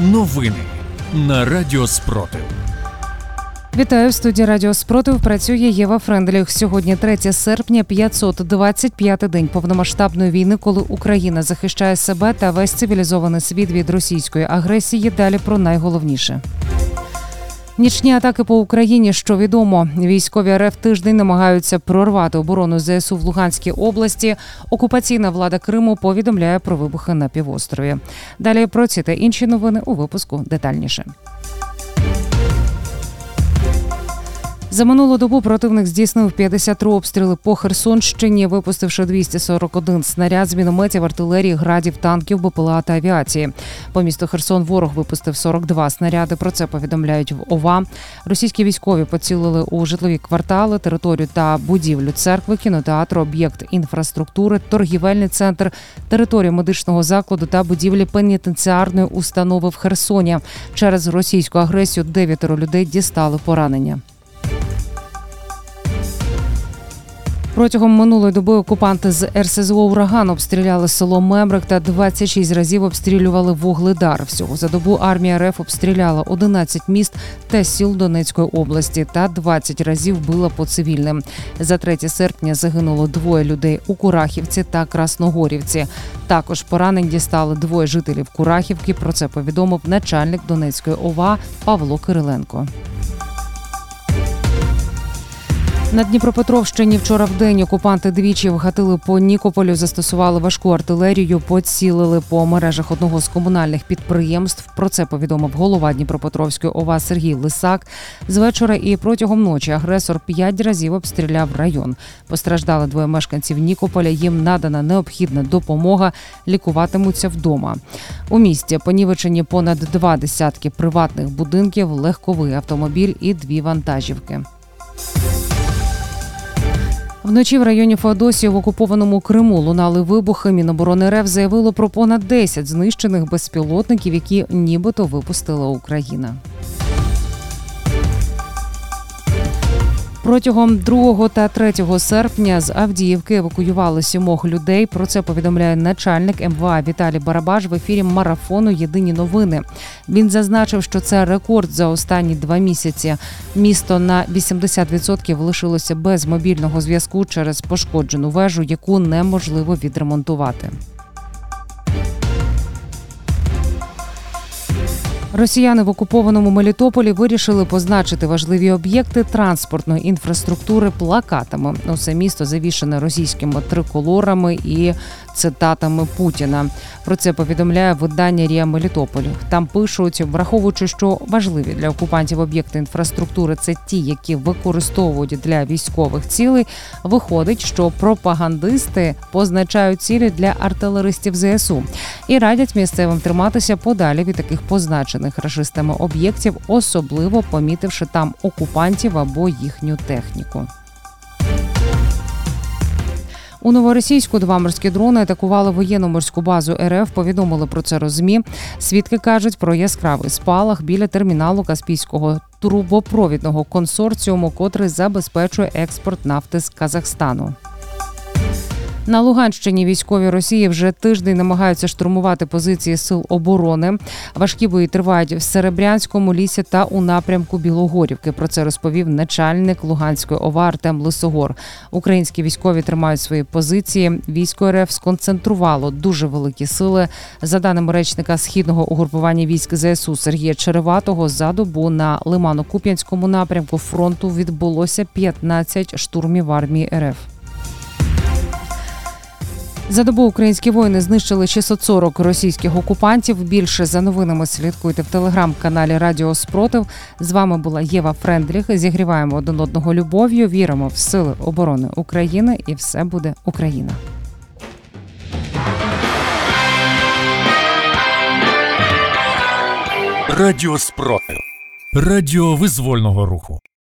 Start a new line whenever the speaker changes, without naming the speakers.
Новини на Радіо Спротив.
Вітаю в студії Радіо Спротив. Працює Єва Френдліх. Сьогодні 3 серпня, 525-й день повномасштабної війни, коли Україна захищає себе та весь цивілізований світ від російської агресії. Далі про найголовніше. Нічні атаки по Україні, що відомо, військові РФ тиждень намагаються прорвати оборону ЗСУ в Луганській області. Окупаційна влада Криму повідомляє про вибухи на півострові. Далі про ці та інші новини у випуску детальніше. За минулу добу противник здійснив 53 обстріли по Херсонщині, випустивши 241 снаряд з мінометів, артилерії, градів, танків, БПЛА та авіації. По місту Херсон ворог випустив 42 снаряди. Про це повідомляють в ОВА. Російські військові поцілили у житлові квартали, територію та будівлю церкви, кінотеатру, об'єкт інфраструктури, торгівельний центр, територію медичного закладу та будівлі пенітенціарної установи в Херсоні. Через російську агресію дев'ятеро людей дістали поранення. Протягом минулої доби окупанти з РСЗО «Ураган» обстріляли село Мемрик та 26 разів обстрілювали Вугледар. Всього за добу армія РФ обстріляла 11 міст та сіл Донецької області та 20 разів била по цивільним. За 3 серпня загинуло двоє людей у Курахівці та Красногорівці. Також поранень дістали двоє жителів Курахівки. Про це повідомив начальник Донецької ОВА Павло Кириленко. На Дніпропетровщині вчора в день окупанти двічі вгатили по Нікополю, застосували важку артилерію, поцілили по мережах одного з комунальних підприємств. Про це повідомив голова Дніпропетровської ОВА Сергій Лисак. З вечора і протягом ночі агресор п'ять разів обстріляв район. Постраждали двоє мешканців Нікополя. Їм надана необхідна допомога, лікуватимуться вдома. У місті понівечені понад два десятки приватних будинків, легковий автомобіль і дві вантажівки. Вночі в районі Феодосії в окупованому Криму лунали вибухи. Міноборони РФ заявило про понад 10 знищених безпілотників, які нібито випустила Україна. Протягом 2 та 3 серпня з Авдіївки евакуювали сімох людей. Про це повідомляє начальник МВА Віталій Барабаш в ефірі марафону Єдині новини. Він зазначив, що це рекорд за останні два місяці. Місто на 80% лишилося без мобільного зв'язку через пошкоджену вежу, яку неможливо відремонтувати. Росіяни в окупованому Мелітополі вирішили позначити важливі об'єкти транспортної інфраструктури плакатами. Усе місто завішане російськими триколорами і цитатами Путіна. Про це повідомляє видання Рія Мелітополь. Там пишуть, враховуючи, що важливі для окупантів об'єкти інфраструктури це ті, які використовують для військових цілей. Виходить, що пропагандисти позначають цілі для артилеристів ЗСУ і радять місцевим триматися подалі від таких позначених рашистами об'єктів, особливо помітивши там окупантів або їхню техніку. У новоросійську два морські дрони атакували воєнну морську базу РФ. Повідомили про це розмі. Свідки кажуть про яскравий спалах біля терміналу Каспійського трубопровідного консорціуму, котрий забезпечує експорт нафти з Казахстану. На Луганщині військові Росії вже тиждень намагаються штурмувати позиції сил оборони. Важкі бої тривають в Серебрянському лісі та у напрямку Білогорівки. Про це розповів начальник Луганської ОВА Артем Лисогор. Українські військові тримають свої позиції. Військо РФ сконцентрувало дуже великі сили. За даними речника східного угрупування військ ЗСУ Сергія Череватого, за добу на Лимано-Куп'янському напрямку фронту відбулося 15 штурмів армії РФ. За добу українські воїни знищили 640 російських окупантів. Більше за новинами слідкуйте в телеграм-каналі Радіо Спротив. З вами була Єва Френдріх. Зігріваємо один одного любов'ю. Віримо в сили оборони України, і все буде Україна.
Радіо Спротив. Радіо визвольного руху.